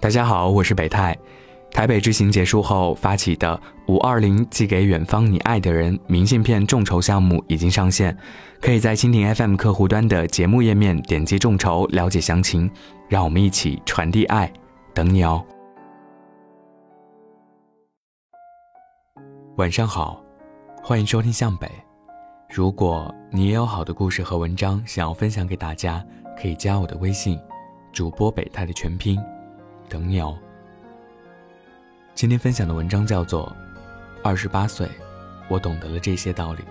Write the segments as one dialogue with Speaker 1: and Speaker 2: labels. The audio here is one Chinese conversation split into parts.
Speaker 1: 大家好，我是北泰。台北之行结束后发起的“五二零寄给远方你爱的人”明信片众筹项目已经上线，可以在蜻蜓 FM 客户端的节目页面点击众筹了解详情。让我们一起传递爱，等你哦。晚上好，欢迎收听向北。如果你也有好的故事和文章想要分享给大家，可以加我的微信，主播北泰的全拼。等你哦。今天分享的文章叫做《二十八岁，我懂得了这些道理》，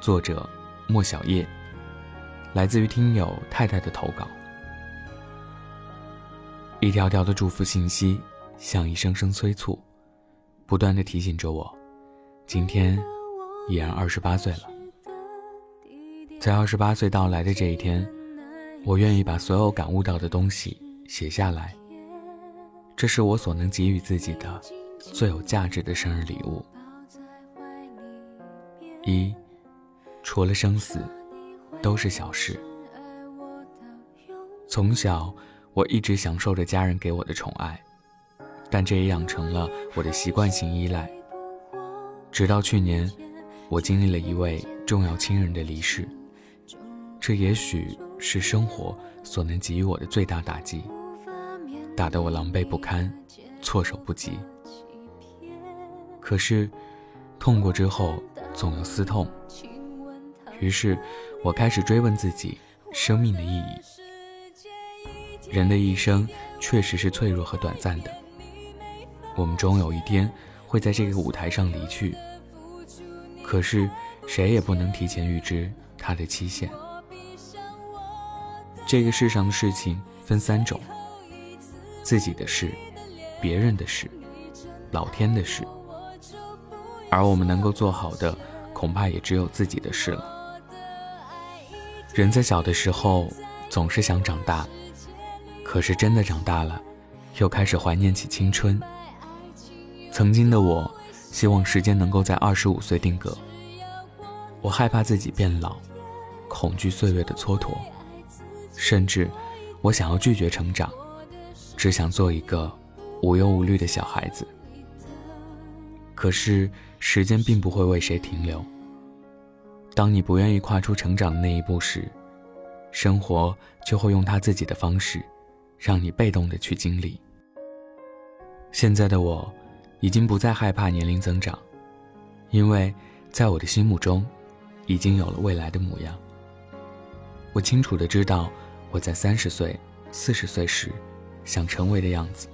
Speaker 1: 作者莫小叶，来自于听友太太的投稿。一条条的祝福信息，像一声声催促，不断的提醒着我，今天已然二十八岁了。在二十八岁到来的这一天，我愿意把所有感悟到的东西写下来。这是我所能给予自己的最有价值的生日礼物。一，除了生死，都是小事。从小，我一直享受着家人给我的宠爱，但这也养成了我的习惯性依赖。直到去年，我经历了一位重要亲人的离世，这也许是生活所能给予我的最大打击。打得我狼狈不堪，措手不及。可是，痛过之后总有思痛。于是，我开始追问自己生命的意义。人的一生确实是脆弱和短暂的，我们终有一天会在这个舞台上离去。可是，谁也不能提前预知它的期限。这个世上的事情分三种。自己的事，别人的事，老天的事，而我们能够做好的，恐怕也只有自己的事了。人在小的时候总是想长大，可是真的长大了，又开始怀念起青春。曾经的我，希望时间能够在二十五岁定格。我害怕自己变老，恐惧岁月的蹉跎，甚至我想要拒绝成长。只想做一个无忧无虑的小孩子。可是时间并不会为谁停留。当你不愿意跨出成长的那一步时，生活就会用他自己的方式，让你被动的去经历。现在的我，已经不再害怕年龄增长，因为在我的心目中，已经有了未来的模样。我清楚的知道，我在三十岁、四十岁时。想成为的样子。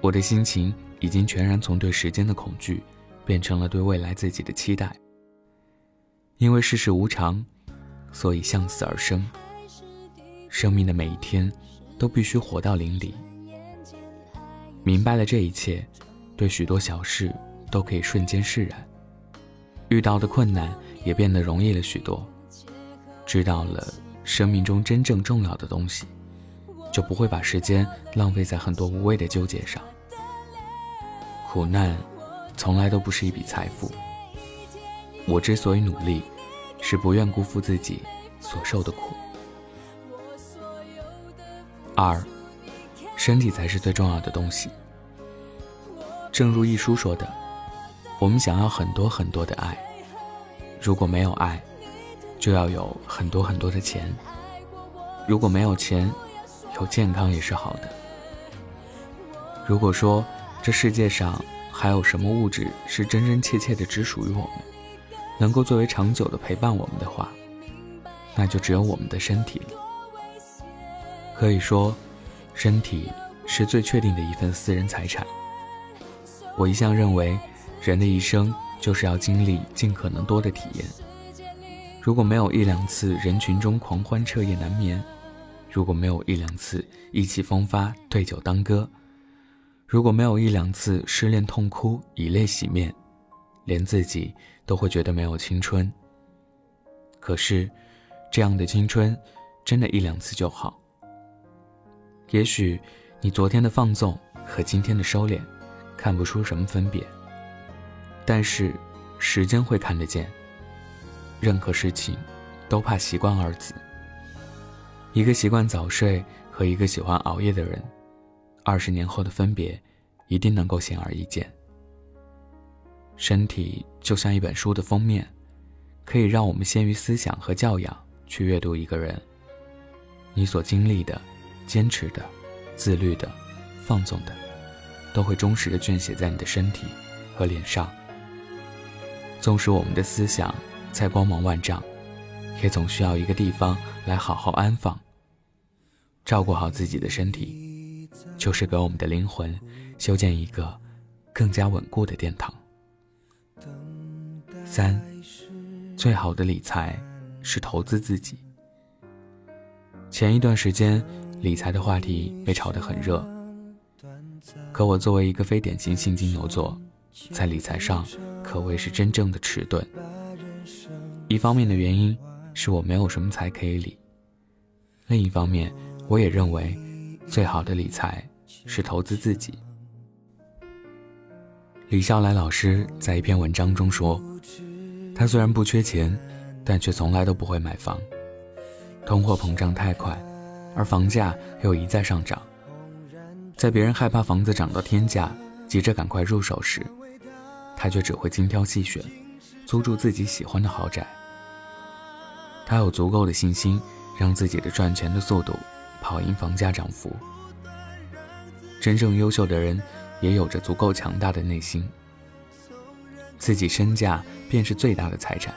Speaker 1: 我的心情已经全然从对时间的恐惧，变成了对未来自己的期待。因为世事无常，所以向死而生。生命的每一天，都必须活到淋漓。明白了这一切，对许多小事都可以瞬间释然，遇到的困难也变得容易了许多。知道了生命中真正重要的东西。就不会把时间浪费在很多无谓的纠结上。苦难，从来都不是一笔财富。我之所以努力，是不愿辜负自己所受的苦。二，身体才是最重要的东西。正如一书说的，我们想要很多很多的爱，如果没有爱，就要有很多很多的钱。如果没有钱，健康也是好的。如果说这世界上还有什么物质是真真切切的只属于我们，能够作为长久的陪伴我们的话，那就只有我们的身体了。可以说，身体是最确定的一份私人财产。我一向认为，人的一生就是要经历尽可能多的体验。如果没有一两次人群中狂欢彻夜难眠，如果没有一两次意气风发对酒当歌，如果没有一两次失恋痛哭以泪洗面，连自己都会觉得没有青春。可是，这样的青春，真的一两次就好。也许你昨天的放纵和今天的收敛，看不出什么分别，但是时间会看得见。任何事情，都怕习惯二字。一个习惯早睡和一个喜欢熬夜的人，二十年后的分别，一定能够显而易见。身体就像一本书的封面，可以让我们先于思想和教养去阅读一个人。你所经历的、坚持的、自律的、放纵的，都会忠实的撰写在你的身体和脸上。纵使我们的思想再光芒万丈，也总需要一个地方来好好安放。照顾好自己的身体，就是给我们的灵魂修建一个更加稳固的殿堂。三，最好的理财是投资自己。前一段时间，理财的话题被炒得很热，可我作为一个非典型性金牛座，在理财上可谓是真正的迟钝。一方面的原因是我没有什么财可以理，另一方面。我也认为，最好的理财是投资自己。李笑来老师在一篇文章中说：“他虽然不缺钱，但却从来都不会买房。通货膨胀太快，而房价又一再上涨，在别人害怕房子涨到天价，急着赶快入手时，他却只会精挑细选，租住自己喜欢的豪宅。他有足够的信心，让自己的赚钱的速度。”跑赢房价涨幅。真正优秀的人，也有着足够强大的内心。自己身价便是最大的财产，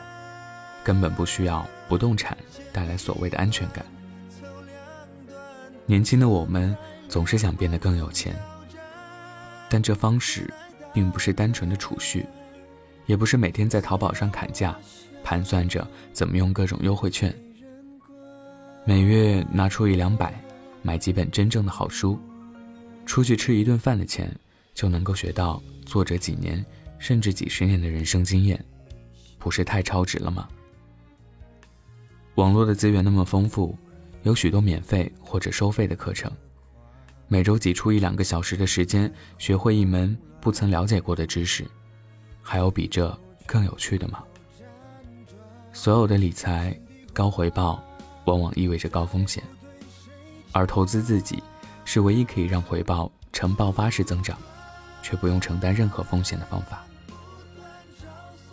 Speaker 1: 根本不需要不动产带来所谓的安全感。年轻的我们总是想变得更有钱，但这方式并不是单纯的储蓄，也不是每天在淘宝上砍价，盘算着怎么用各种优惠券。每月拿出一两百，买几本真正的好书，出去吃一顿饭的钱，就能够学到作者几年甚至几十年的人生经验，不是太超值了吗？网络的资源那么丰富，有许多免费或者收费的课程，每周挤出一两个小时的时间，学会一门不曾了解过的知识，还有比这更有趣的吗？所有的理财高回报。往往意味着高风险，而投资自己是唯一可以让回报呈爆发式增长，却不用承担任何风险的方法。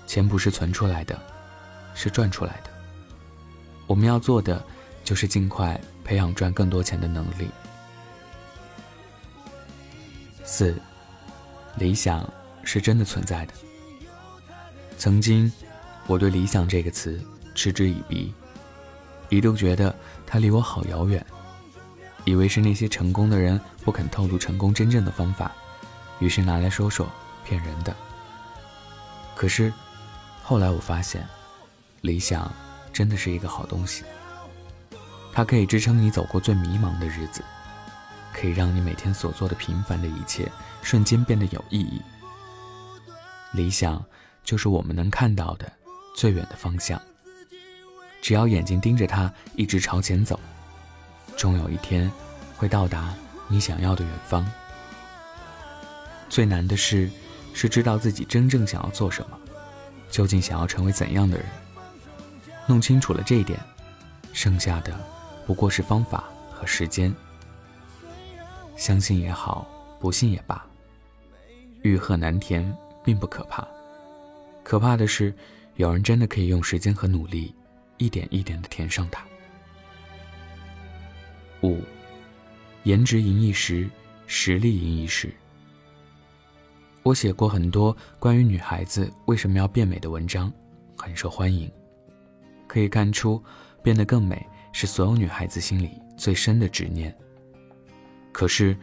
Speaker 1: 钱不是存出来的，是赚出来的。我们要做的就是尽快培养赚更多钱的能力。四，理想是真的存在的。曾经，我对“理想”这个词嗤之以鼻。一度觉得它离我好遥远，以为是那些成功的人不肯透露成功真正的方法，于是拿来说说骗人的。可是，后来我发现，理想真的是一个好东西。它可以支撑你走过最迷茫的日子，可以让你每天所做的平凡的一切瞬间变得有意义。理想就是我们能看到的最远的方向。只要眼睛盯着它，一直朝前走，终有一天会到达你想要的远方。最难的事是知道自己真正想要做什么，究竟想要成为怎样的人。弄清楚了这一点，剩下的不过是方法和时间。相信也好，不信也罢，欲壑难填并不可怕，可怕的是有人真的可以用时间和努力。一点一点的填上它。五，颜值赢一时，实力赢一时。我写过很多关于女孩子为什么要变美的文章，很受欢迎。可以看出，变得更美是所有女孩子心里最深的执念。可是，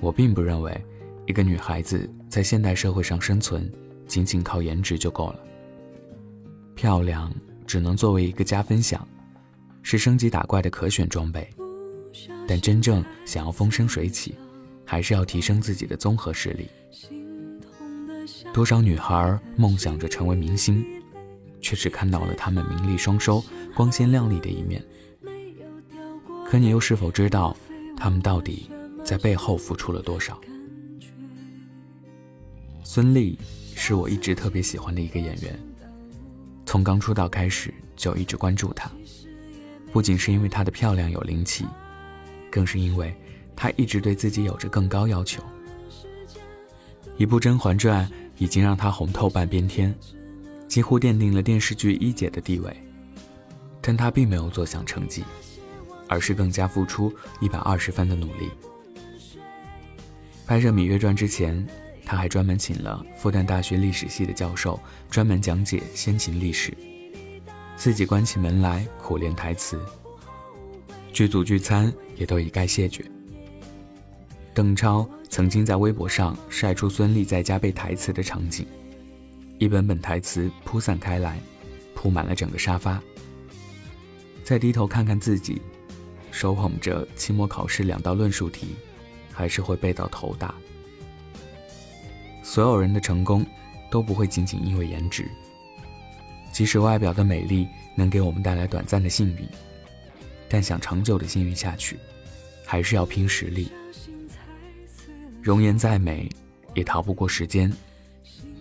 Speaker 1: 我并不认为，一个女孩子在现代社会上生存，仅仅靠颜值就够了。漂亮。只能作为一个加分项，是升级打怪的可选装备。但真正想要风生水起，还是要提升自己的综合实力。多少女孩梦想着成为明星，却只看到了她们名利双收、光鲜亮丽的一面。可你又是否知道，她们到底在背后付出了多少？孙俪是我一直特别喜欢的一个演员。从刚出道开始就一直关注她，不仅是因为她的漂亮有灵气，更是因为她一直对自己有着更高要求。一部《甄嬛传》已经让她红透半边天，几乎奠定了电视剧一姐的地位。但她并没有坐享成绩，而是更加付出一百二十分的努力。拍摄《芈月传》之前，他还专门请了复旦大学历史系的教授，专门讲解先秦历史，自己关起门来苦练台词。剧组聚餐也都一概谢绝。邓超曾经在微博上晒出孙俪在家背台词的场景，一本本台词铺散开来，铺满了整个沙发。再低头看看自己，手捧着期末考试两道论述题，还是会背到头大。所有人的成功都不会仅仅因为颜值，即使外表的美丽能给我们带来短暂的幸运，但想长久的幸运下去，还是要拼实力。容颜再美，也逃不过时间。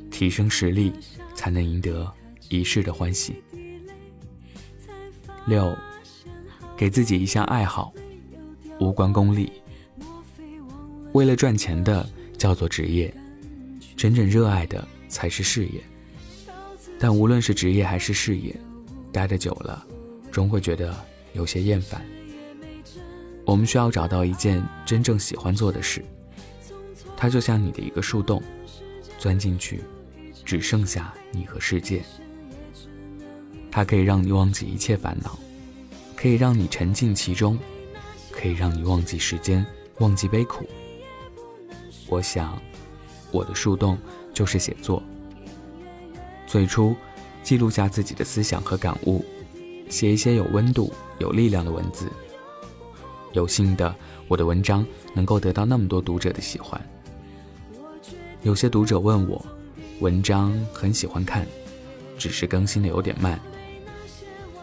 Speaker 1: 提升实力，才能赢得一世的欢喜。六，给自己一项爱好，无关功利。为了赚钱的叫做职业，真正热爱的才是事业。但无论是职业还是事业，待得久了，终会觉得有些厌烦。我们需要找到一件真正喜欢做的事。它就像你的一个树洞，钻进去，只剩下你和世界。它可以让你忘记一切烦恼，可以让你沉浸其中，可以让你忘记时间，忘记悲苦。我想，我的树洞就是写作。最初，记录下自己的思想和感悟，写一些有温度、有力量的文字。有幸的，我的文章能够得到那么多读者的喜欢。有些读者问我，文章很喜欢看，只是更新的有点慢。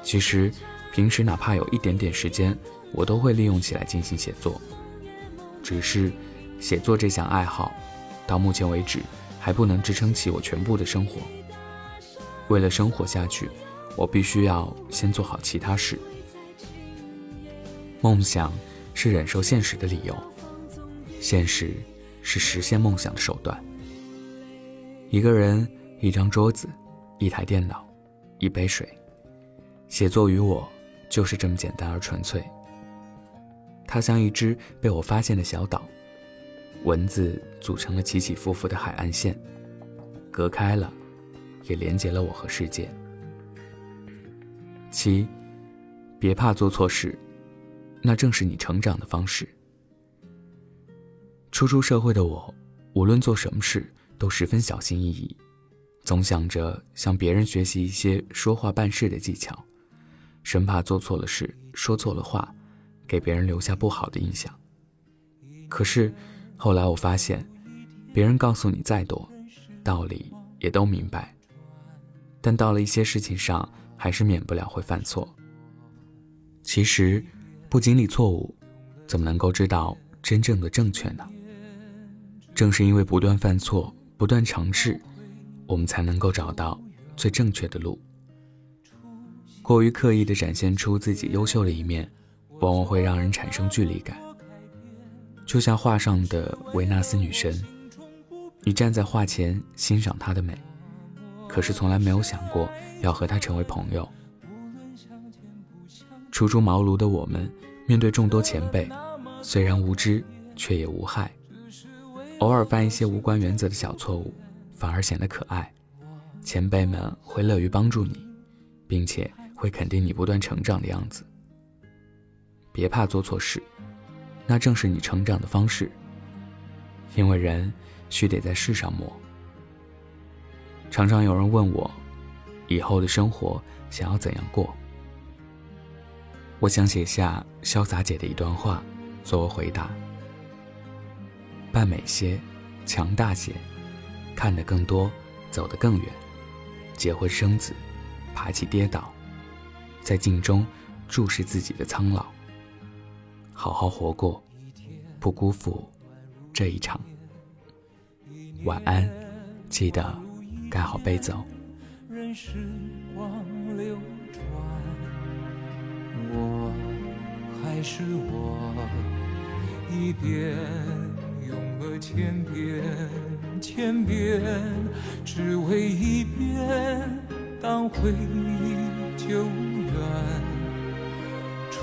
Speaker 1: 其实，平时哪怕有一点点时间，我都会利用起来进行写作。只是，写作这项爱好，到目前为止还不能支撑起我全部的生活。为了生活下去，我必须要先做好其他事。梦想是忍受现实的理由，现实是实现梦想的手段。一个人，一张桌子，一台电脑，一杯水，写作于我就是这么简单而纯粹。它像一只被我发现的小岛，文字组成了起起伏伏的海岸线，隔开了，也连接了我和世界。七，别怕做错事，那正是你成长的方式。初出社会的我，无论做什么事。都十分小心翼翼，总想着向别人学习一些说话办事的技巧，生怕做错了事、说错了话，给别人留下不好的印象。可是后来我发现，别人告诉你再多，道理也都明白，但到了一些事情上，还是免不了会犯错。其实，不经历错误，怎么能够知道真正的正确呢？正是因为不断犯错。不断尝试，我们才能够找到最正确的路。过于刻意的展现出自己优秀的一面，往往会让人产生距离感。就像画上的维纳斯女神，你站在画前欣赏她的美，可是从来没有想过要和她成为朋友。初出茅庐的我们，面对众多前辈，虽然无知，却也无害。偶尔犯一些无关原则的小错误，反而显得可爱。前辈们会乐于帮助你，并且会肯定你不断成长的样子。别怕做错事，那正是你成长的方式。因为人须得在世上磨。常常有人问我，以后的生活想要怎样过？我想写下潇洒姐的一段话，作为回答。扮美些，强大些，看得更多，走得更远。结婚生子，爬起跌倒，在镜中注视自己的苍老。好好活过，不辜负这一场。晚安，记得盖好被子哦。我还是我。
Speaker 2: 一遍，用了千遍，千遍，只为一遍，当回忆久远，初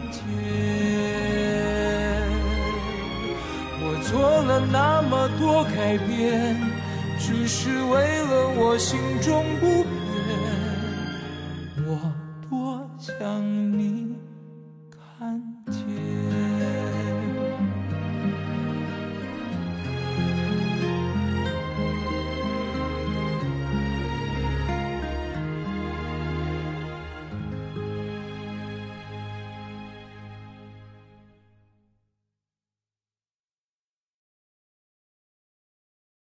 Speaker 2: 做了那么多改变，只是为了我心中不变。我多想你。